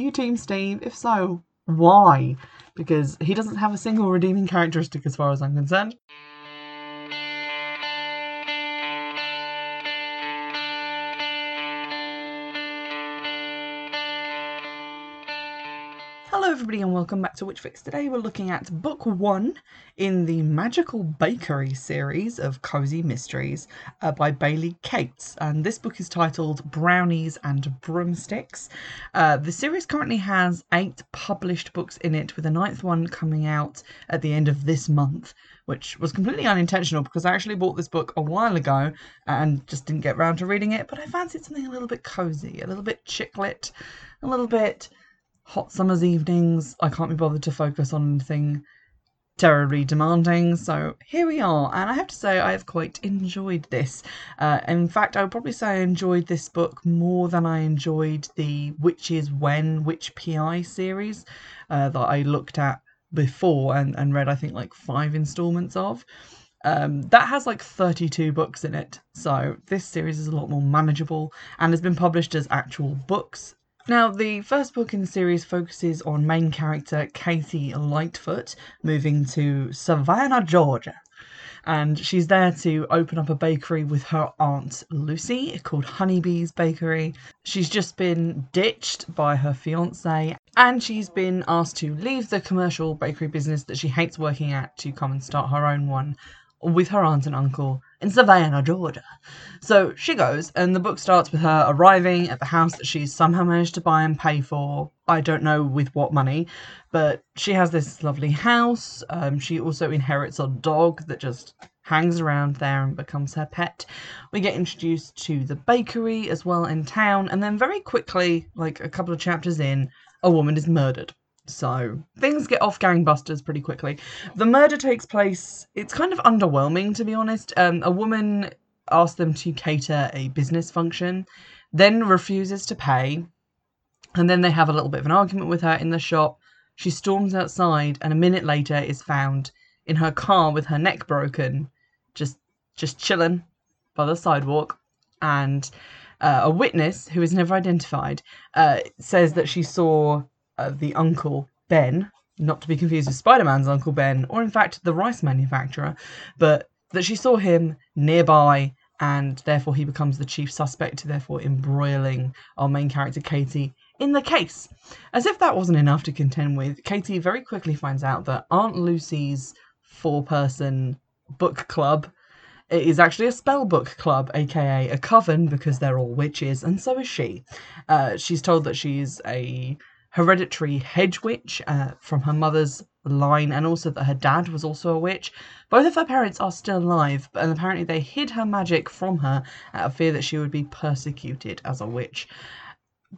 you Team Steve? If so, why? Because he doesn't have a single redeeming characteristic as far as I'm concerned. Everybody and welcome back to Witch Fix. Today we're looking at book one in the Magical Bakery series of Cozy Mysteries uh, by Bailey Cates. And this book is titled Brownies and Broomsticks. Uh, the series currently has eight published books in it with a ninth one coming out at the end of this month which was completely unintentional because I actually bought this book a while ago and just didn't get around to reading it. But I fancied something a little bit cozy, a little bit chick lit, a little bit hot summer's evenings. I can't be bothered to focus on anything terribly demanding. So here we are, and I have to say I have quite enjoyed this. Uh, in fact, I would probably say I enjoyed this book more than I enjoyed the Witches When Which PI series uh, that I looked at before and, and read, I think, like five installments of. Um, that has like 32 books in it, so this series is a lot more manageable and has been published as actual books now, the first book in the series focuses on main character Katie Lightfoot moving to Savannah, Georgia. And she's there to open up a bakery with her aunt Lucy called Honeybee's Bakery. She's just been ditched by her fiance and she's been asked to leave the commercial bakery business that she hates working at to come and start her own one with her aunt and uncle in Savannah, Georgia. So she goes, and the book starts with her arriving at the house that she's somehow managed to buy and pay for. I don't know with what money, but she has this lovely house. Um, she also inherits a dog that just hangs around there and becomes her pet. We get introduced to the bakery as well in town, and then very quickly, like a couple of chapters in, a woman is murdered. So things get off gangbusters pretty quickly. The murder takes place, it's kind of underwhelming to be honest. Um, a woman asks them to cater a business function, then refuses to pay, and then they have a little bit of an argument with her in the shop. She storms outside and a minute later is found in her car with her neck broken, just just chilling by the sidewalk. And uh, a witness who is never identified uh, says that she saw uh, the uncle Ben, not to be confused with Spider Man's Uncle Ben, or in fact the rice manufacturer, but that she saw him nearby and therefore he becomes the chief suspect, therefore embroiling our main character Katie in the case. As if that wasn't enough to contend with, Katie very quickly finds out that Aunt Lucy's four person book club is actually a spell book club, aka a coven, because they're all witches, and so is she. Uh, she's told that she's a hereditary hedge witch uh, from her mother's line, and also that her dad was also a witch. Both of her parents are still alive, and apparently they hid her magic from her out of fear that she would be persecuted as a witch.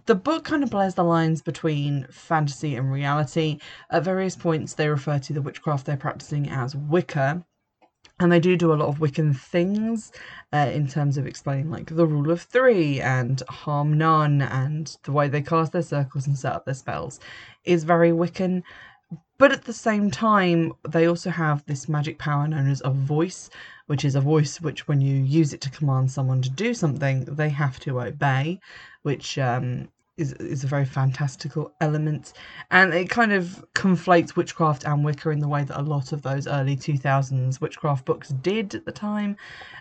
The book kind of blurs the lines between fantasy and reality. At various points, they refer to the witchcraft they're practicing as Wicca, and they do do a lot of Wiccan things uh, in terms of explaining like the rule of three and harm none and the way they cast their circles and set up their spells is very Wiccan. But at the same time, they also have this magic power known as a voice, which is a voice which, when you use it to command someone to do something, they have to obey, which um, is is a very fantastical element, and it kind of conflates witchcraft and Wicca in the way that a lot of those early two thousands witchcraft books did at the time,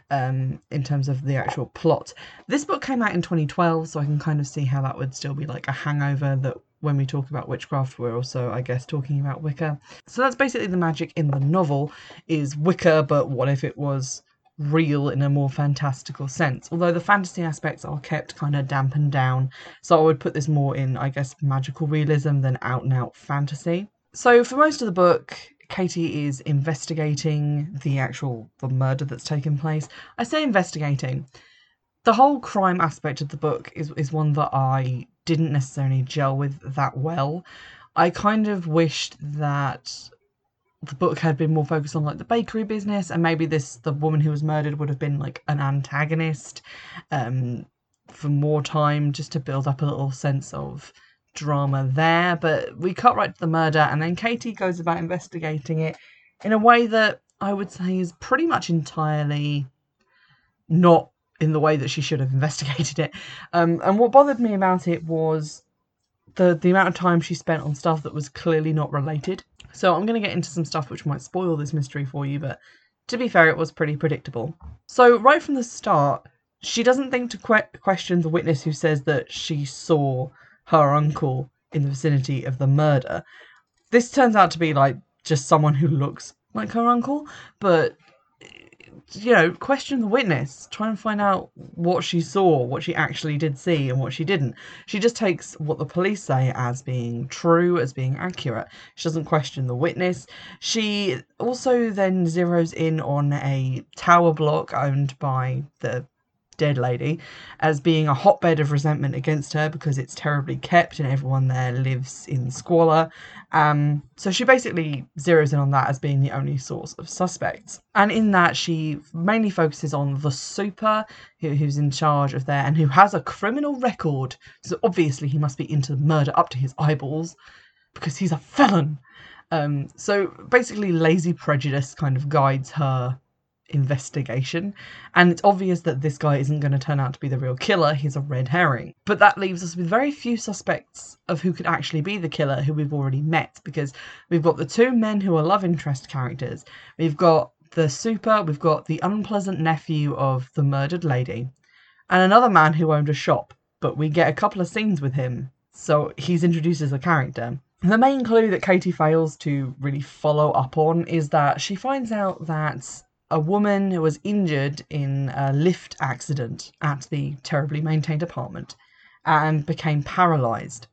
um, in terms of the actual plot. This book came out in 2012, so I can kind of see how that would still be like a hangover that when we talk about witchcraft, we're also, I guess, talking about Wicca. So that's basically the magic in the novel is Wicca, but what if it was real in a more fantastical sense. Although the fantasy aspects are kept kind of dampened down. So I would put this more in, I guess, magical realism than out and out fantasy. So for most of the book, Katie is investigating the actual the murder that's taken place. I say investigating. The whole crime aspect of the book is is one that I didn't necessarily gel with that well. I kind of wished that the book had been more focused on like the bakery business and maybe this the woman who was murdered would have been like an antagonist um for more time just to build up a little sense of drama there. But we cut right to the murder and then katie goes about investigating it in a way that i would say is pretty much entirely not in the way that she should have investigated it. Um, and what bothered me about it was the the amount of time she spent on stuff that was clearly not related. So I'm going to get into some stuff which might spoil this mystery for you, but to be fair, it was pretty predictable. So right from the start, she doesn't think to que- question the witness who says that she saw her uncle in the vicinity of the murder. This turns out to be like just someone who looks like her uncle, but you know, question the witness, try and find out what she saw, what she actually did see, and what she didn't. She just takes what the police say as being true, as being accurate. She doesn't question the witness. She also then zeroes in on a tower block owned by the dead lady as being a hotbed of resentment against her because it's terribly kept and everyone there lives in squalor. Um, so she basically zeroes in on that as being the only source of suspects. And in that, she mainly focuses on the super who, who's in charge of there and who has a criminal record. So obviously, he must be into murder up to his eyeballs because he's a felon. Um, so basically, lazy prejudice kind of guides her investigation. And it's obvious that this guy isn't going to turn out to be the real killer, he's a red herring. But that leaves us with very few suspects of who could actually be the killer who we've already met because we've got the two men who are love interest characters, we've got the super, we've got the unpleasant nephew of the murdered lady, and another man who owned a shop. But we get a couple of scenes with him, so he's introduced as a character. The main clue that Katie fails to really follow up on is that she finds out that a woman who was injured in a lift accident at the terribly maintained apartment and became paralyzed.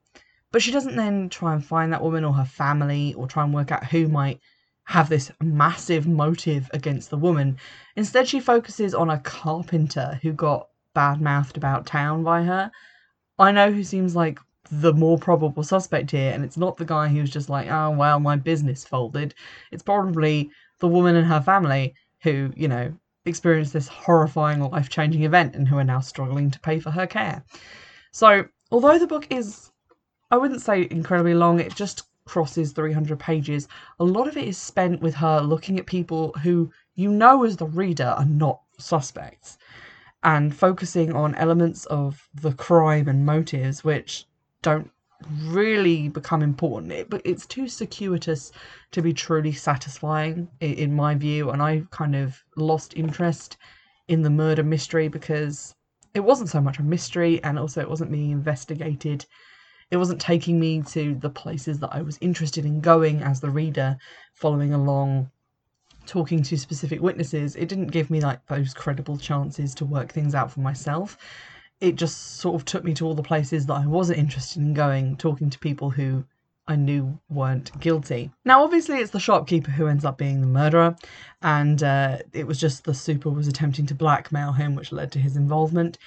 But she doesn't then try and find that woman or her family or try and work out who might have this massive motive against the woman. Instead, she focuses on a carpenter who got bad mouthed about town by her. I know who seems like the more probable suspect here, and it's not the guy who's just like, oh, well, my business folded. It's probably the woman and her family who, you know, experienced this horrifying life changing event and who are now struggling to pay for her care. So, although the book is, I wouldn't say incredibly long, it just crosses 300 pages, a lot of it is spent with her looking at people who you know as the reader are not suspects and focusing on elements of the crime and motives which don't really become important. It, but it's too circuitous to be truly satisfying, in, in my view. And I kind of lost interest in the murder mystery because it wasn't so much a mystery, and also it wasn't being investigated. It wasn't taking me to the places that I was interested in going as the reader, following along, talking to specific witnesses. It didn't give me like those credible chances to work things out for myself it just sort of took me to all the places that I wasn't interested in going, talking to people who I knew weren't guilty. Now, obviously, it's the shopkeeper who ends up being the murderer, and uh, it was just the super was attempting to blackmail him, which led to his involvement.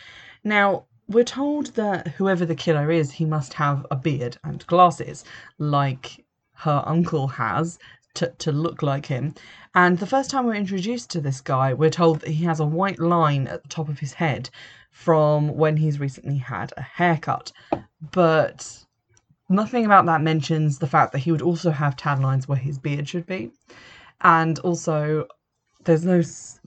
Now, we're told that whoever the killer is, he must have a beard and glasses, like her uncle has, to, to look like him. And the first time we're introduced to this guy, we're told that he has a white line at the top of his head from when he's recently had a haircut. But nothing about that mentions the fact that he would also have tan lines where his beard should be. And also, there's no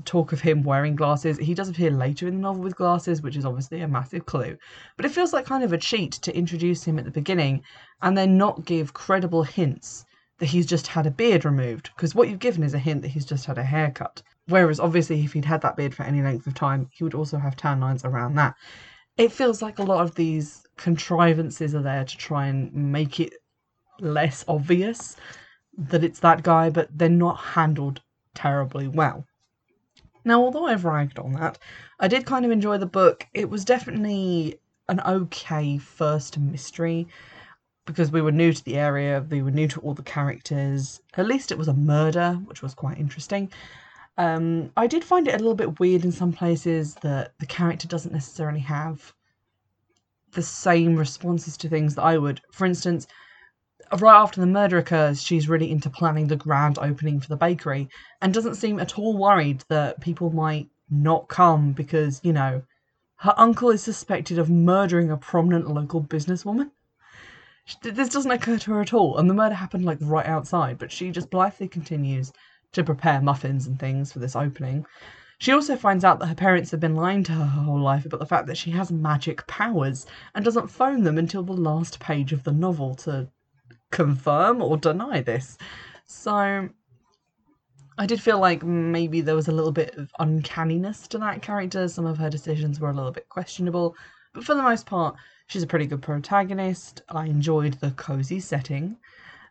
talk of him wearing glasses. He does appear later in the novel with glasses, which is obviously a massive clue. But it feels like kind of a cheat to introduce him at the beginning and then not give credible hints that he's just had a beard removed. Because what you've given is a hint that he's just had a haircut. Whereas obviously, if he'd had that beard for any length of time, he would also have tan lines around that. It feels like a lot of these contrivances are there to try and make it less obvious that it's that guy, but they're not handled terribly well. Now, although I've ragged on that, I did kind of enjoy the book. It was definitely an okay first mystery because we were new to the area, we were new to all the characters. At least it was a murder, which was quite interesting. Um, I did find it a little bit weird in some places that the character doesn't necessarily have the same responses to things that I would. For instance, right after the murder occurs, she's really into planning the grand opening for the bakery and doesn't seem at all worried that people might not come because, you know, her uncle is suspected of murdering a prominent local businesswoman. This doesn't occur to her at all, and the murder happened like right outside, but she just blithely continues to prepare muffins and things for this opening. She also finds out that her parents have been lying to her her whole life about the fact that she has magic powers and doesn't phone them until the last page of the novel to confirm or deny this. So I did feel like maybe there was a little bit of uncanniness to that character. Some of her decisions were a little bit questionable, but for the most part, she's a pretty good protagonist. I enjoyed the cozy setting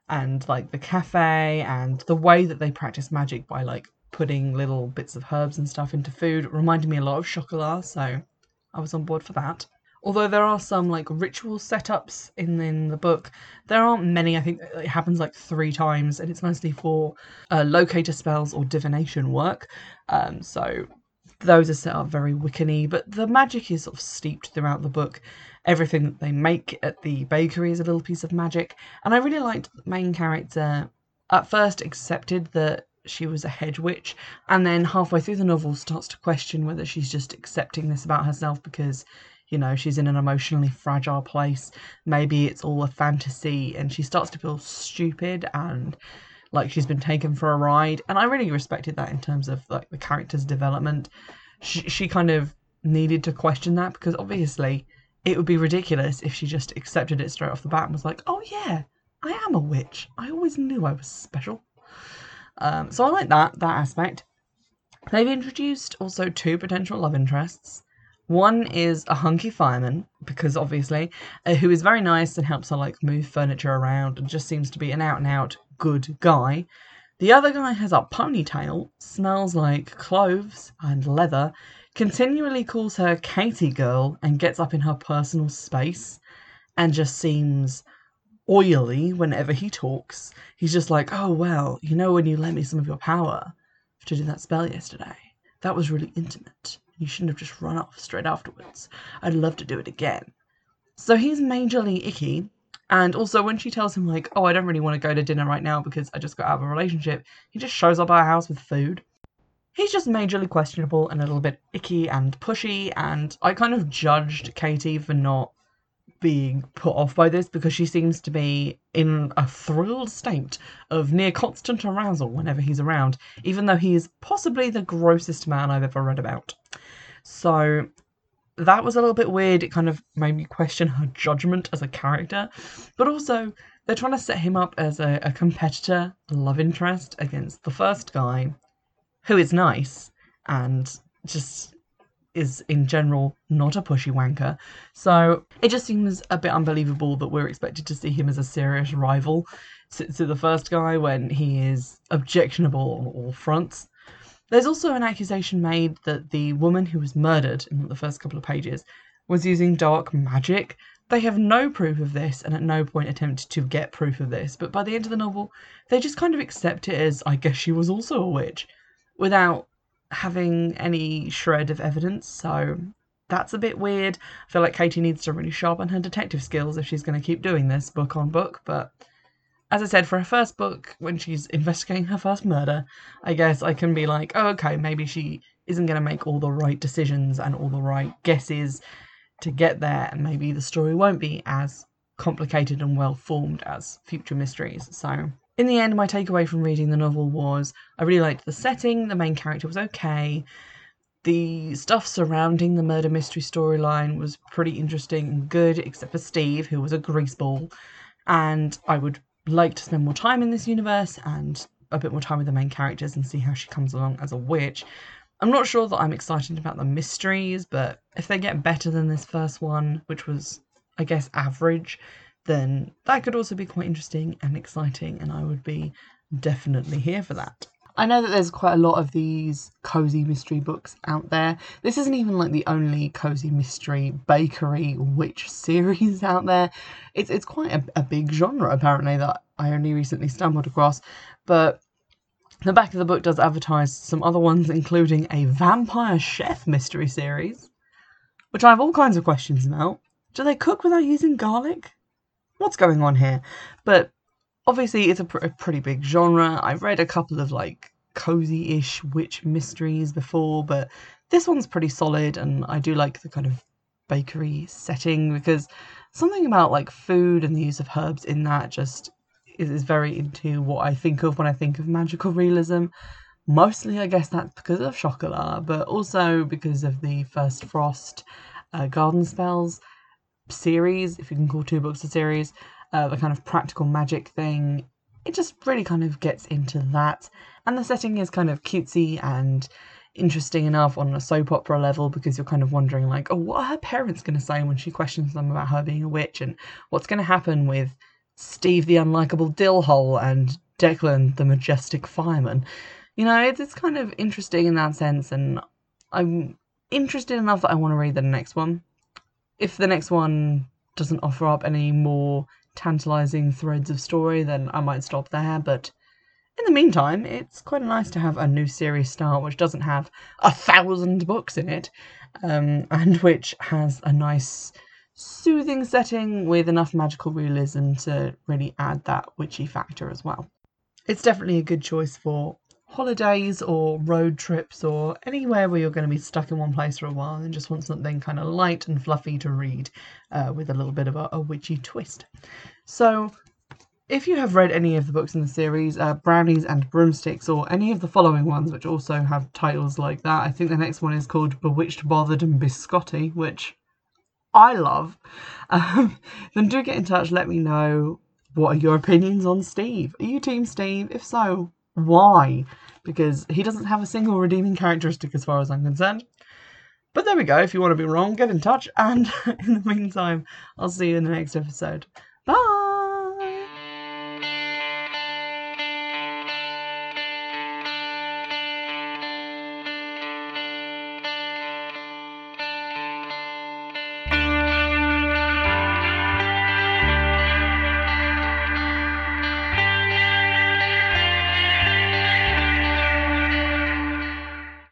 and like the cafe and the way that they practice magic by like putting little bits of herbs and stuff into food. It reminded me a lot of chocolat, so I was on board for that. Although there are some like ritual setups in, in the book, there aren't many. I think it happens like three times, and it's mostly for uh, locator spells or divination work. Um, so those are set up very Wiccany, but the magic is sort of steeped throughout the book. Everything that they make at the bakery is a little piece of magic, and I really liked the main character. At first, accepted that she was a hedge witch, and then halfway through the novel starts to question whether she's just accepting this about herself because you know she's in an emotionally fragile place maybe it's all a fantasy and she starts to feel stupid and like she's been taken for a ride. And i really respected that in terms of like the character's development. She, she kind of needed to question that because obviously it would be ridiculous if she just accepted it straight off the bat and was like oh yeah i am a witch. I always knew i was special. Um, so i like that that aspect. They've introduced also two potential love interests. One is a hunky fireman, because obviously, uh, who is very nice and helps her like move furniture around and just seems to be an out and out good guy. The other guy has a ponytail, smells like cloves and leather, continually calls her Katie girl and gets up in her personal space and just seems oily whenever he talks. He's just like, oh, well, you know, when you lent me some of your power to do that spell yesterday, that was really intimate. You shouldn't have just run off straight afterwards. I'd love to do it again. So he's majorly icky. And also, when she tells him, like, oh, I don't really want to go to dinner right now because I just got out of a relationship, he just shows up at our house with food. He's just majorly questionable and a little bit icky and pushy. And I kind of judged Katie for not being put off by this because she seems to be in a thrilled state of near constant arousal whenever he's around, even though he is possibly the grossest man I've ever read about. So that was a little bit weird. It kind of made me question her judgment as a character. But also, they're trying to set him up as a, a competitor, a love interest against the first guy, who is nice and just is in general not a pushy wanker. So it just seems a bit unbelievable that we're expected to see him as a serious rival to, to the first guy when he is objectionable on all fronts. There's also an accusation made that the woman who was murdered in the first couple of pages was using dark magic. They have no proof of this and at no point attempted to get proof of this, but by the end of the novel, they just kind of accept it as I guess she was also a witch without having any shred of evidence. So that's a bit weird. I feel like Katie needs to really sharpen her detective skills if she's going to keep doing this book on book, but as I said, for her first book, when she's investigating her first murder, I guess I can be like, oh, okay, maybe she isn't going to make all the right decisions and all the right guesses to get there, and maybe the story won't be as complicated and well formed as future mysteries. So, in the end, my takeaway from reading the novel was I really liked the setting, the main character was okay. The stuff surrounding the murder mystery storyline was pretty interesting and good, except for Steve, who was a greaseball. And I would like to spend more time in this universe and a bit more time with the main characters and see how she comes along as a witch. I'm not sure that I'm excited about the mysteries, but if they get better than this first one, which was, I guess, average, then that could also be quite interesting and exciting, and I would be definitely here for that. I know that there's quite a lot of these cozy mystery books out there. This isn't even like the only cozy mystery bakery witch series out there. It's it's quite a, a big genre apparently that I only recently stumbled across. But the back of the book does advertise some other ones, including a vampire chef mystery series, which I have all kinds of questions about. Do they cook without using garlic? What's going on here? But obviously it's a, pr- a pretty big genre. I've read a couple of like cozy-ish witch mysteries before, but this one's pretty solid, and I do like the kind of bakery setting because something about like food and the use of herbs in that just is, is very into what I think of when I think of magical realism. Mostly, I guess that's because of Chocolat, but also because of the First Frost uh, Garden Spells series, if you can call two books a series, uh, the kind of practical magic thing. It just really kind of gets into that. And the setting is kind of cutesy and interesting enough on a soap opera level because you're kind of wondering, like, oh, what are her parents going to say when she questions them about her being a witch and what's going to happen with Steve the unlikable dillhole and Declan the majestic fireman. You know, it's, it's kind of interesting in that sense, and I'm interested enough that I want to read the next one. If the next one doesn't offer up any more tantalizing threads of story, then I might stop there. But in the meantime, it's quite nice to have a new series start which doesn't have a thousand books in it, um, and which has a nice, soothing setting with enough magical realism to really add that witchy factor as well. It's definitely a good choice for holidays or road trips or anywhere where you're going to be stuck in one place for a while and just want something kind of light and fluffy to read uh, with a little bit of a, a, witchy twist. So, if you have read any of the books in the series, uh, Brownies and Broomsticks, or any of the following ones, which also have titles like that, I think the next one is called Bewitched, Bothered, and Biscotti, which I love, um, then do get in touch. Let me know what are your opinions on Steve. Are you Team Steve? If so, why? Because he doesn't have a single redeeming characteristic as far as I'm concerned. But there we go. If you want to be wrong, get in touch. And in the meantime, I'll see you in the next episode. Bye!